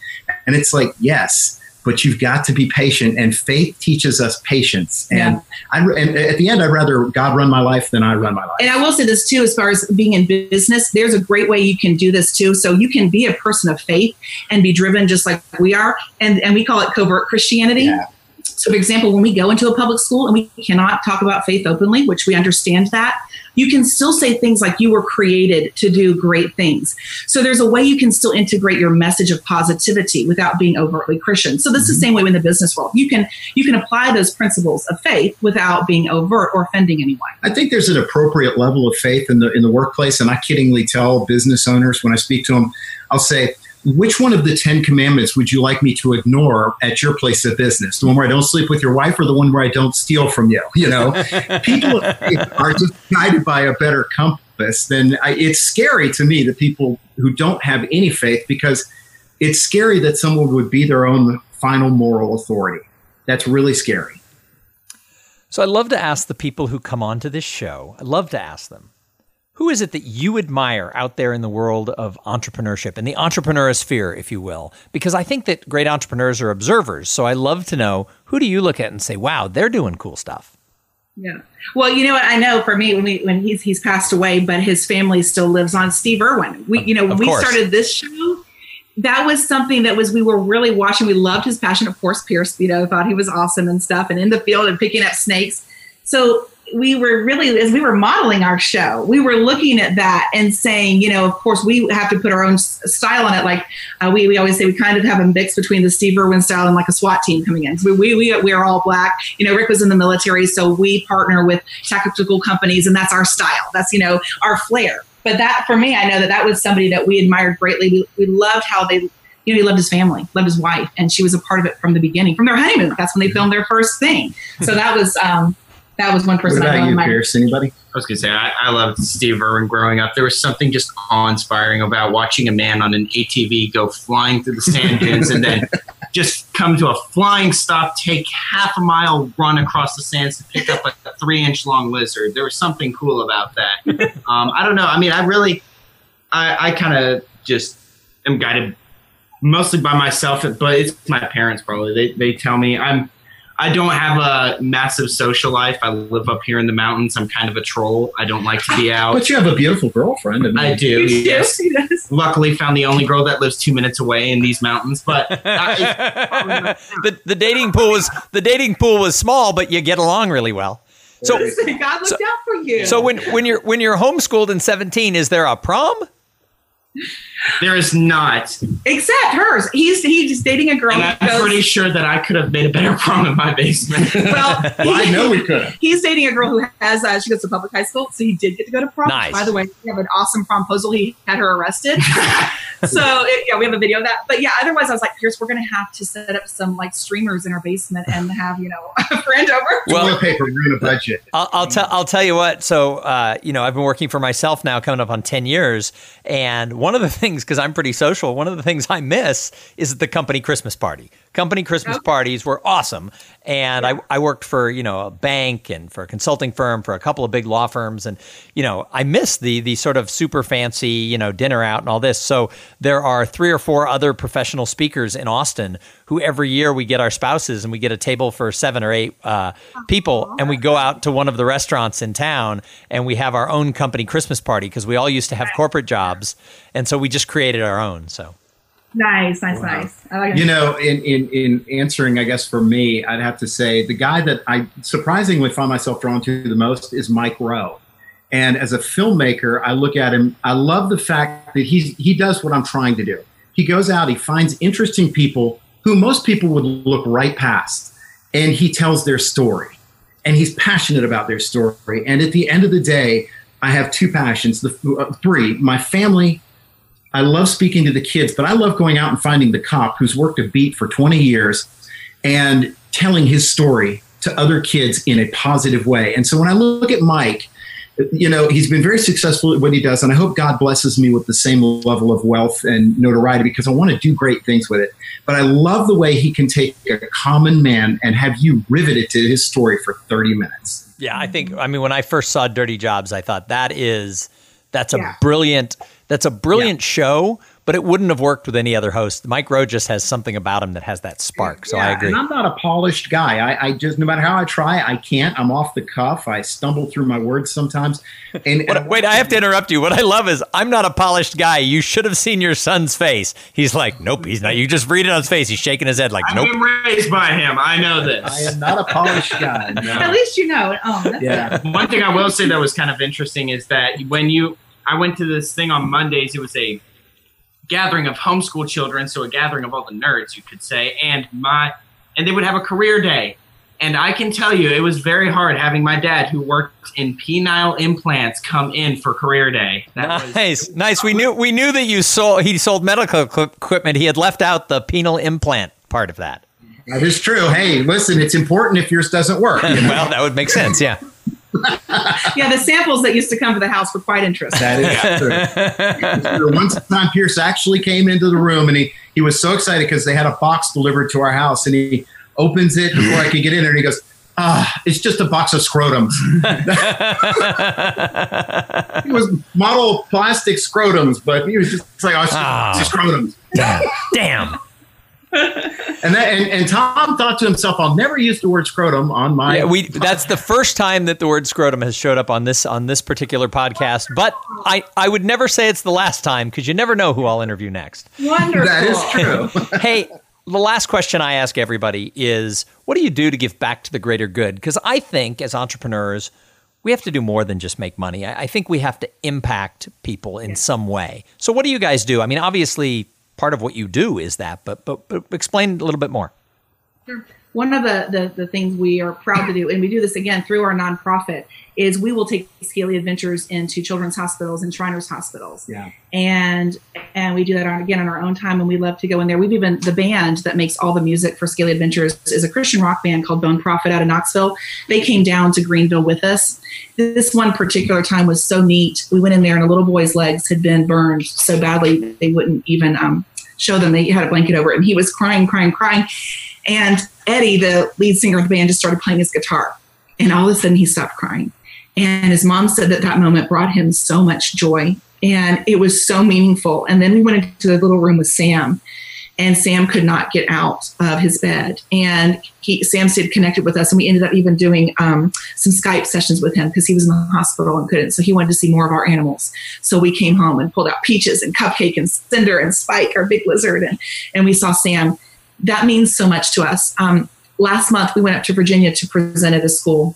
S3: And it's like, yes, but you've got to be patient. And faith teaches us patience. And, yeah. I, and at the end, I'd rather God run my life than I run my life.
S2: And I will say this too, as far as being in business, there's a great way you can do this too. So you can be a person of faith and be driven just like we are. And, and we call it covert Christianity. Yeah. So, for example, when we go into a public school and we cannot talk about faith openly, which we understand that, you can still say things like you were created to do great things. So there's a way you can still integrate your message of positivity without being overtly Christian. So this is the same way in the business world. You can you can apply those principles of faith without being overt or offending anyone.
S3: I think there's an appropriate level of faith in the in the workplace, and I kiddingly tell business owners when I speak to them, I'll say, which one of the 10 commandments would you like me to ignore at your place of business? The one where I don't sleep with your wife or the one where I don't steal from you? You know, people are just guided by a better compass. Then I, it's scary to me that people who don't have any faith because it's scary that someone would be their own final moral authority. That's really scary.
S1: So I love to ask the people who come onto this show, I love to ask them, who is it that you admire out there in the world of entrepreneurship and the entrepreneur sphere, if you will? Because I think that great entrepreneurs are observers. So I love to know who do you look at and say, wow, they're doing cool stuff.
S2: Yeah. Well, you know what? I know for me, when we when he's he's passed away, but his family still lives on. Steve Irwin. We, you know, when we started this show, that was something that was we were really watching. We loved his passion. Of course, Pierce, you know, thought he was awesome and stuff, and in the field and picking up snakes. So we were really as we were modeling our show we were looking at that and saying you know of course we have to put our own style on it. Like uh, we, we always say we kind of have a mix between the steve irwin style and like a swat team coming in. So we, we, we are all black. You know rick was in the military so we partner with tactical companies and that's our style. That's you know our flair. But that for me i know that that was somebody that we admired greatly. We, we loved how they you know, he loved his family, loved his wife, and she was a part of it from the beginning, from their honeymoon. That's when they filmed their first thing. So that was um, that was one person.
S3: What about you, Pierce? Anybody?
S4: I was gonna say I, I loved Steve Irwin growing up. There was something just awe-inspiring about watching a man on an ATV go flying through the sand dunes and then just come to a flying stop, take half a mile run across the sands to pick up a, a three-inch long lizard. There was something cool about that. Um, I don't know. I mean, I really, I, I kind of just am guided mostly by myself, but it's my parents probably. They they tell me I'm I don't have a massive social life. I live up here in the mountains. I'm kind of a troll. I don't like to be out.
S3: But you have a beautiful girlfriend.
S4: I, I do. Yes. Luckily, found the only girl that lives two minutes away in these mountains. But
S1: the the dating pool was the dating pool was small, but you get along really well.
S2: So God looked so, out for you.
S1: So when when you're when you're homeschooled in 17, is there a prom?
S4: There is not.
S2: Except hers. He's he's dating a girl.
S4: And I'm goes, pretty sure that I could have made a better prom in my basement.
S3: well, well I know we could.
S2: He's dating a girl who has uh, she goes to public high school, so he did get to go to prom.
S1: Nice.
S2: By the way, we have an awesome promposal. He had her arrested. so it, yeah, we have a video of that. But yeah, otherwise I was like, Pierce, we're gonna have to set up some like streamers in our basement and have you know a friend over.
S3: Well, paper, we're in a budget.
S1: I'll, I'll tell I'll tell you what. So uh, you know, I've been working for myself now, coming up on ten years, and one of the things because I'm pretty social, one of the things I miss is the company Christmas party. Company Christmas okay. parties were awesome, and yeah. I I worked for you know a bank and for a consulting firm for a couple of big law firms, and you know I miss the the sort of super fancy you know dinner out and all this. So there are three or four other professional speakers in Austin who every year we get our spouses and we get a table for seven or eight uh, people and we go out to one of the restaurants in town and we have our own company Christmas party because we all used to have corporate jobs and so we just created our own. So.
S2: Nice, nice, wow. nice. Like
S3: you know, in, in in answering, I guess for me, I'd have to say the guy that I surprisingly find myself drawn to the most is Mike Rowe. And as a filmmaker, I look at him. I love the fact that he's he does what I'm trying to do. He goes out, he finds interesting people who most people would look right past, and he tells their story. And he's passionate about their story. And at the end of the day, I have two passions. The uh, three: my family. I love speaking to the kids, but I love going out and finding the cop who's worked a beat for 20 years and telling his story to other kids in a positive way. And so when I look at Mike you know, he's been very successful at what he does, and I hope God blesses me with the same level of wealth and notoriety because I want to do great things with it. But I love the way he can take a common man and have you riveted to his story for 30 minutes.
S1: Yeah, I think I mean when I first saw Dirty Jobs, I thought that is that's a yeah. brilliant that's a brilliant yeah. show, but it wouldn't have worked with any other host. Mike Rowe just has something about him that has that spark. So
S3: yeah,
S1: I agree.
S3: And I'm not a polished guy. I, I, just, no matter how I try, I can't. I'm off the cuff. I stumble through my words sometimes.
S1: And, what, and wait, I have to interrupt you. What I love is I'm not a polished guy. You should have seen your son's face. He's like, nope, he's not. You just read it on his face. He's shaking his head like, nope.
S4: I'm raised by him. I know this.
S3: I am not a polished guy. No.
S2: At least you know. Oh,
S4: yeah. One thing I will say that was kind of interesting is that when you, I went to this thing on Mondays. It was a gathering of homeschool children, so a gathering of all the nerds, you could say, and my and they would have a career day. And I can tell you, it was very hard having my dad, who worked in penile implants, come in for career day.
S1: That nice, was, nice. We knew we knew that you sold. He sold medical equipment. He had left out the penile implant part of that.
S3: That is true. Hey, listen, it's important if yours doesn't work.
S1: You know? well, that would make sense. Yeah.
S2: yeah, the samples that used to come to the house were quite interesting. That
S3: is true. One time, Pierce actually came into the room and he, he was so excited because they had a box delivered to our house and he opens it before I could get in there and he goes, Ah, it's just a box of scrotums. it was model plastic scrotums, but he was just like, oh, it's ah. just scrotums.
S1: Damn
S3: and that and, and Thom thought to himself, "I'll never use the word scrotum on my."
S1: Yeah, we. That's the first time that the word scrotum has showed up on this on this particular podcast. But I I would never say it's the last time because you never know who I'll interview next.
S2: Wonderful.
S3: That is true.
S1: hey. The last question I ask everybody is what do you do to give back to the greater good? Because I think as entrepreneurs, we have to do more than just make money. I, I think we have to impact people in yeah. some way. So, what do you guys do? I mean, obviously, part of what you do is that, but but, but explain a little bit more.
S2: Sure. One of the, the, the things we are proud to do, and we do this again through our nonprofit, is we will take Scaly Adventures into children's hospitals and Shriners hospitals.
S3: Yeah.
S2: And and we do that on, again on our own time, and we love to go in there. We've even the band that makes all the music for Scaly Adventures is a Christian rock band called Bone Prophet out of Knoxville. They came down to Greenville with us. This one particular time was so neat. We went in there, and a little boy's legs had been burned so badly they wouldn't even um, show them they had a blanket over it. And he was crying, crying, crying. And Eddie, the lead singer of the band, just started playing his guitar. And all of a sudden he stopped crying. And his mom said that that moment brought him so much joy. And it was so meaningful. And then we went into the little room with Sam and Sam could not get out of his bed. And he, Sam stayed connected with us, and we ended up even doing um, some Skype sessions with him because he was in the hospital and couldn't. So he wanted to see more of our animals. So we came home and pulled out Peaches and Cupcake and Cinder and Spike, our big lizard, and and we saw Sam. That means so much to us. Um, last month we went up to Virginia to present at a school,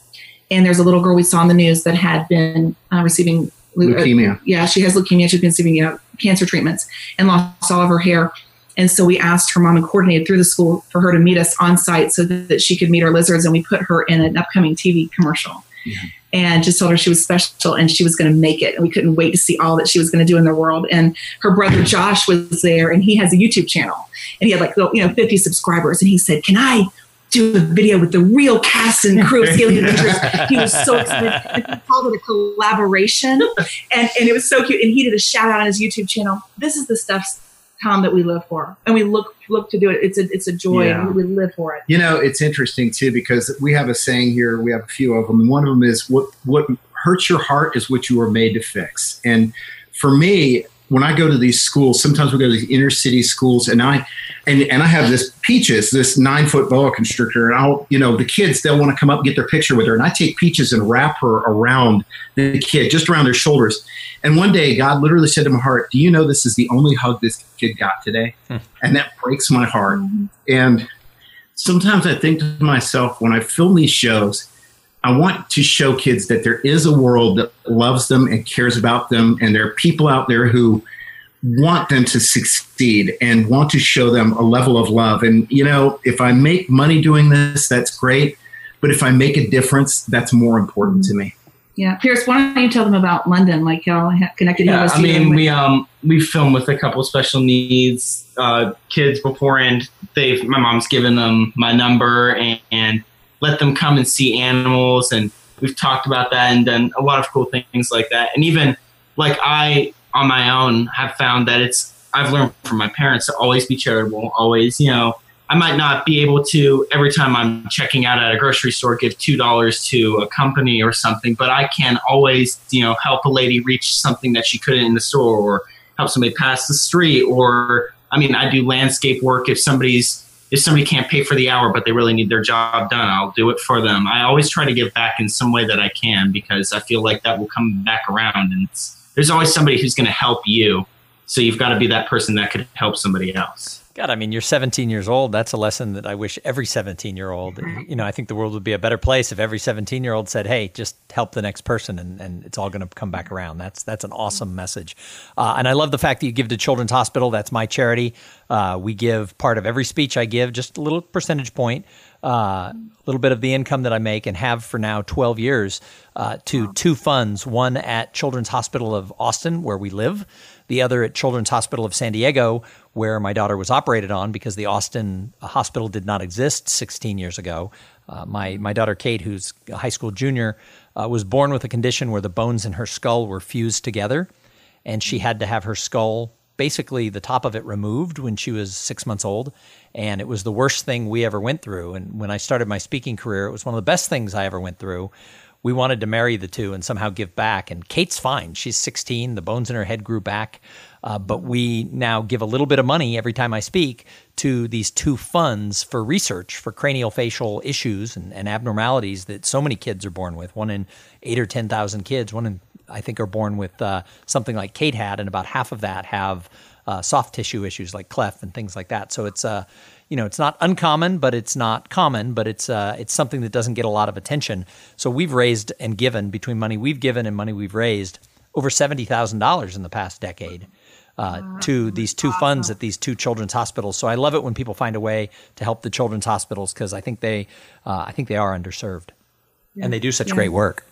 S2: and there's a little girl we saw in the news that had been uh, receiving
S3: leukemia. Uh,
S2: yeah, she has leukemia. She's been receiving you know, cancer treatments and lost all of her hair. And so we asked her mom and coordinated through the school for her to meet us on site so that she could meet our lizards. And we put her in an upcoming TV commercial. Yeah. And just told her she was special and she was going to make it. And we couldn't wait to see all that she was going to do in the world. And her brother Josh was there and he has a YouTube channel and he had like, you know, 50 subscribers. And he said, Can I do a video with the real cast and crew of Scaly Adventures. He was so excited. He called it a collaboration. And, and it was so cute. And he did a shout out on his YouTube channel. This is the stuff Thom that we live for, and we look look to do it. It's a it's a joy, yeah. and we live for it.
S3: You know, it's interesting too because we have a saying here. We have a few of them, and one of them is what what hurts your heart is what you were made to fix. And for me, when I go to these schools, sometimes we go to these inner city schools, and I and and I have this Peaches, this nine foot boa constrictor, and I'll you know the kids they'll want to come up and get their picture with her, and I take Peaches and wrap her around the kid, just around their shoulders. And one day, God literally said to my heart, "Do you know this is the only hug this kid got today?" Hmm. And that breaks my heart. And sometimes I think to myself when I film these shows I want to show kids that there is a world that loves them and cares about them, and there are people out there who want them to succeed and want to show them a level of love. And, you know, if I make money doing this, that's great. But if I make a difference, that's more important to me.
S2: Yeah, Pierce, why don't you tell them about London? Like how connected
S4: yeah, I mean, we um we filmed with a couple special needs uh, kids before, and they my mom's given them my number, and, and let them come and see animals and we've talked about that and done a lot of cool things like that. And even like i on my own have found that it's i've learned from my parents to always be charitable always you know. I might not be able to every time i'm checking out at a grocery store give two dollars to a company or something but i can always you know help a lady reach something that she couldn't in the store or help somebody pass the street or I mean, I do landscape work if somebody's if somebody can't pay for the hour but they really need their job done, I'll do it for them. I always try to give back in some way that I can because I feel like that will come back around and there's always somebody who's going to help you. So you've got to be that person that could help somebody else.
S1: God, I mean, you're 17 years old. That's a lesson that I wish every 17 year old, you know, I think the world would be a better place if every 17 year old said, hey, just help the next person and, and it's all going to come back around. That's that's an awesome message. Uh, and I love the fact that you give to Children's Hospital. That's my charity. Uh, we give part of every speech I give, just a little percentage point, uh, a little bit of the income that I make and have for now 12 years uh, to two funds one at Children's Hospital of Austin, where we live the other at Children's Hospital of San Diego, where my daughter was operated on because the Austin hospital did not exist 16 years ago. Uh, my, my daughter Kate, who's a high school junior, uh, was born with a condition where the bones in her skull were fused together, and she had to have her skull basically the top of it removed when she was six months old. And it was the worst thing we ever went through. And when I started my speaking career, it was one of the best things I ever went through we wanted to marry the two and somehow give back. And Kate's fine. She's 16. The bones in her head grew back. Uh, but we now give a little bit of money every time I speak to these two funds for research for craniofacial issues and, and abnormalities that so many kids are born with. One in eight or 10,000 kids, one in, I think, are born with uh, something like Kate had, and about half of that have uh, soft tissue issues like cleft and things like that. So it's a uh, you know, it's not uncommon, but it's not common, but it's uh, it's something that doesn't get a lot of attention. So we've raised and given between money we've given and money we've raised over seventy thousand dollars in the past decade. Uh, to these two funds at these two children's hospitals. So I love it when people find a way to help the children's hospitals because I think they, uh, I think they are underserved, yeah. and they do such yeah. great work.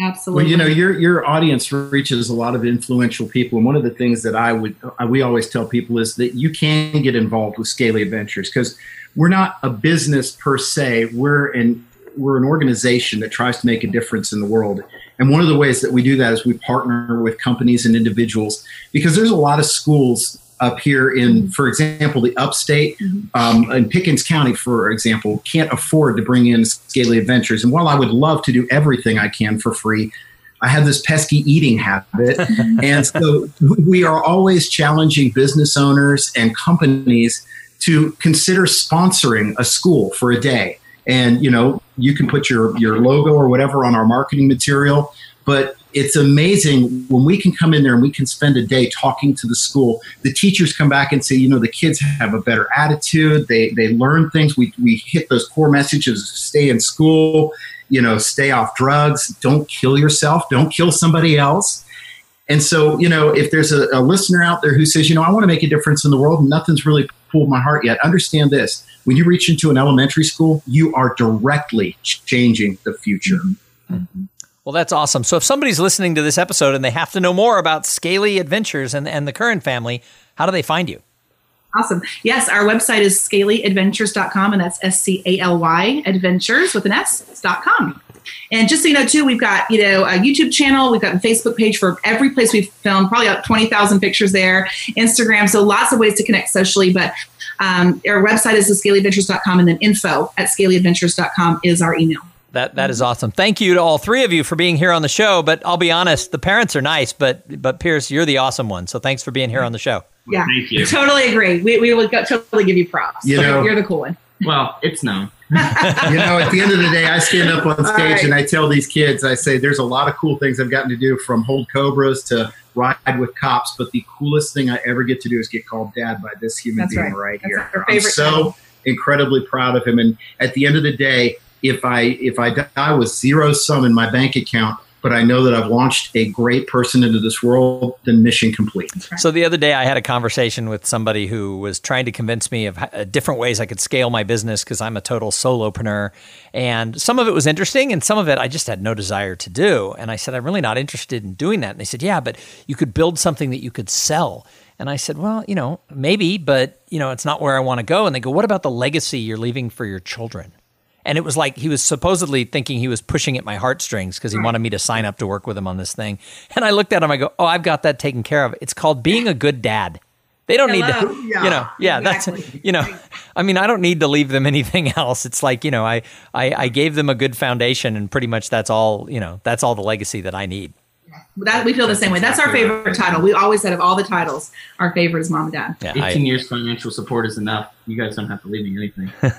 S2: Absolutely.
S3: Well, you know, your your audience reaches a lot of influential people, and one of the things that I would uh, we always tell people is that you can get involved with Scaly Adventures because we're not a business per se. We're an we're an organization that tries to make a difference in the world. And one of the ways that we do that is we partner with companies and individuals because there's a lot of schools up here in, for example, the upstate mm-hmm. um, in Pickens County, for example, can't afford to bring in Scaly Adventures. And while I would love to do everything I can for free, I have this pesky eating habit. and so we are always challenging business owners and companies to consider sponsoring a school for a day. And you know, you can put your your logo or whatever on our marketing material, but it's amazing when we can come in there and we can spend a day talking to the school. The teachers come back and say, you know, the kids have a better attitude. They they learn things. We we hit those core messages: stay in school, you know, stay off drugs, don't kill yourself, don't kill somebody else. And so, you know, if there's a, a listener out there who says, you know, I want to make a difference in the world, and nothing's really pulled my heart yet, understand this: when you reach into an elementary school, you are directly changing the future. Mm-hmm.
S1: Well, that's awesome. So if somebody's listening to this episode and they have to know more about Scaly Adventures and, and the Curran family, how do they find you?
S2: Awesome. Yes, our website is scalyadventures.com, and that's S C A L Y adventures with an S.com. And just so you know, too, we've got you know a YouTube channel, we've got a Facebook page for every place we've filmed, probably about twenty thousand pictures there. Instagram, so lots of ways to connect socially. But um, our website is scalyadventures.com, and then info at scalyadventures.com is our email.
S1: That that is mm-hmm. awesome. Thank you to all three of you for being here on the show. But I'll be honest, the parents are nice, but but Pierce, you're the awesome one. So thanks for being here on the show.
S2: Yeah, thank you. Totally agree. We we will totally give you props. You know, you're the cool one.
S4: Well, it's known.
S3: you know, at the end of the day, I stand up on stage right. and I tell these kids, I say, there's a lot of cool things I've gotten to do from hold cobras to ride with cops, but the coolest thing I ever get to do is get called dad by this human That's being right, right here. I'm so time. incredibly proud of him. And at the end of the day, if I if I die with zero sum in my bank account, but I know that I've launched a great person into this world, then mission complete.
S1: So the other day, I had a conversation with somebody who was trying to convince me of uh, different ways I could scale my business because I'm a total solopreneur, and some of it was interesting, and some of it I just had no desire to do. And I said, I'm really not interested in doing that. And they said, Yeah, but you could build something that you could sell. And I said, Well, you know, maybe, but you know, it's not where I want to go. And they go, What about the legacy you're leaving for your children? And it was like he was supposedly thinking he was pushing at my heartstrings because he wanted me to sign up to work with him on this thing. And I looked at him, I go, Oh, I've got that taken care of. It's called being a good dad. They don't Hello. need to, yeah, you know, yeah, exactly. that's, you know, I mean, I don't need to leave them anything else. It's like, you know, I, I, I gave them a good foundation and pretty much that's all, you know, that's all the legacy that I need.
S2: That we feel the same way. That's our favorite title. We always said of all the titles, our favorite is mom and dad.
S1: Yeah,
S4: 18
S1: I,
S4: years financial support is enough. You guys don't have to leave me anything.
S2: that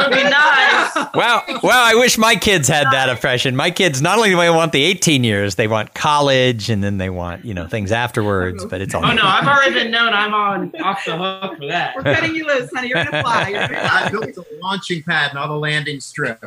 S4: would be nice.
S1: wow, wow! I wish my kids had that impression. My kids not only do they want the 18 years, they want college, and then they want you know things afterwards. But it's all.
S4: Oh no, I've already been known. I'm on off the hook for that.
S2: We're cutting you loose, honey. You're gonna fly. You're gonna
S3: I built the launching pad, not a landing strip.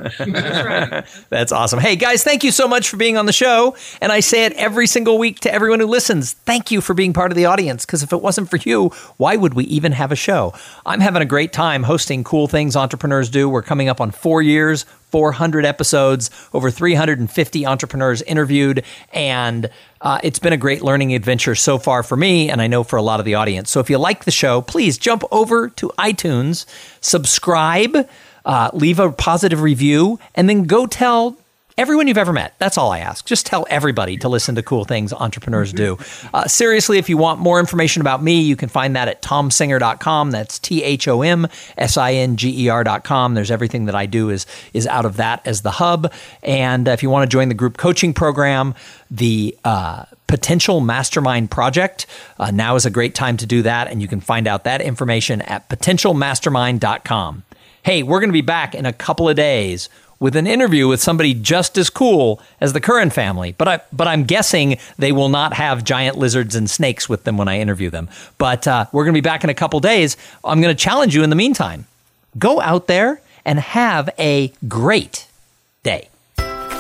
S1: That's awesome. Hey guys, thank you so much for being on the show. And I say it every single week to everyone who listens. Thank you for being part of the audience. Because if it wasn't for you, why would we even have a show? I'm having a great time hosting Cool Things Entrepreneurs Do. We're coming up on four years, 400 episodes, over 350 entrepreneurs interviewed, and uh, it's been a great learning adventure so far for me, and I know for a lot of the audience. So if you like the show, please jump over to iTunes, subscribe, uh, leave a positive review, and then go tell everyone you've ever met. That's all I ask. Just tell everybody to listen to cool things entrepreneurs do. Uh, seriously, if you want more information about me, you can find that at thomsinger.com. That's T H O M S I N G E R.com. There's everything that I do is, is out of that as the hub. And if you want to join the group coaching program, the uh, Potential Mastermind Project, uh, now is a great time to do that. And you can find out that information at potentialmastermind.com. Hey, we're going to be back in a couple of days with an interview with somebody just as cool as the Curran family. But I, but I'm guessing they will not have giant lizards and snakes with them when I interview them. But uh, we're going to be back in a couple days. I'm going to challenge you in the meantime. Go out there and have a great day.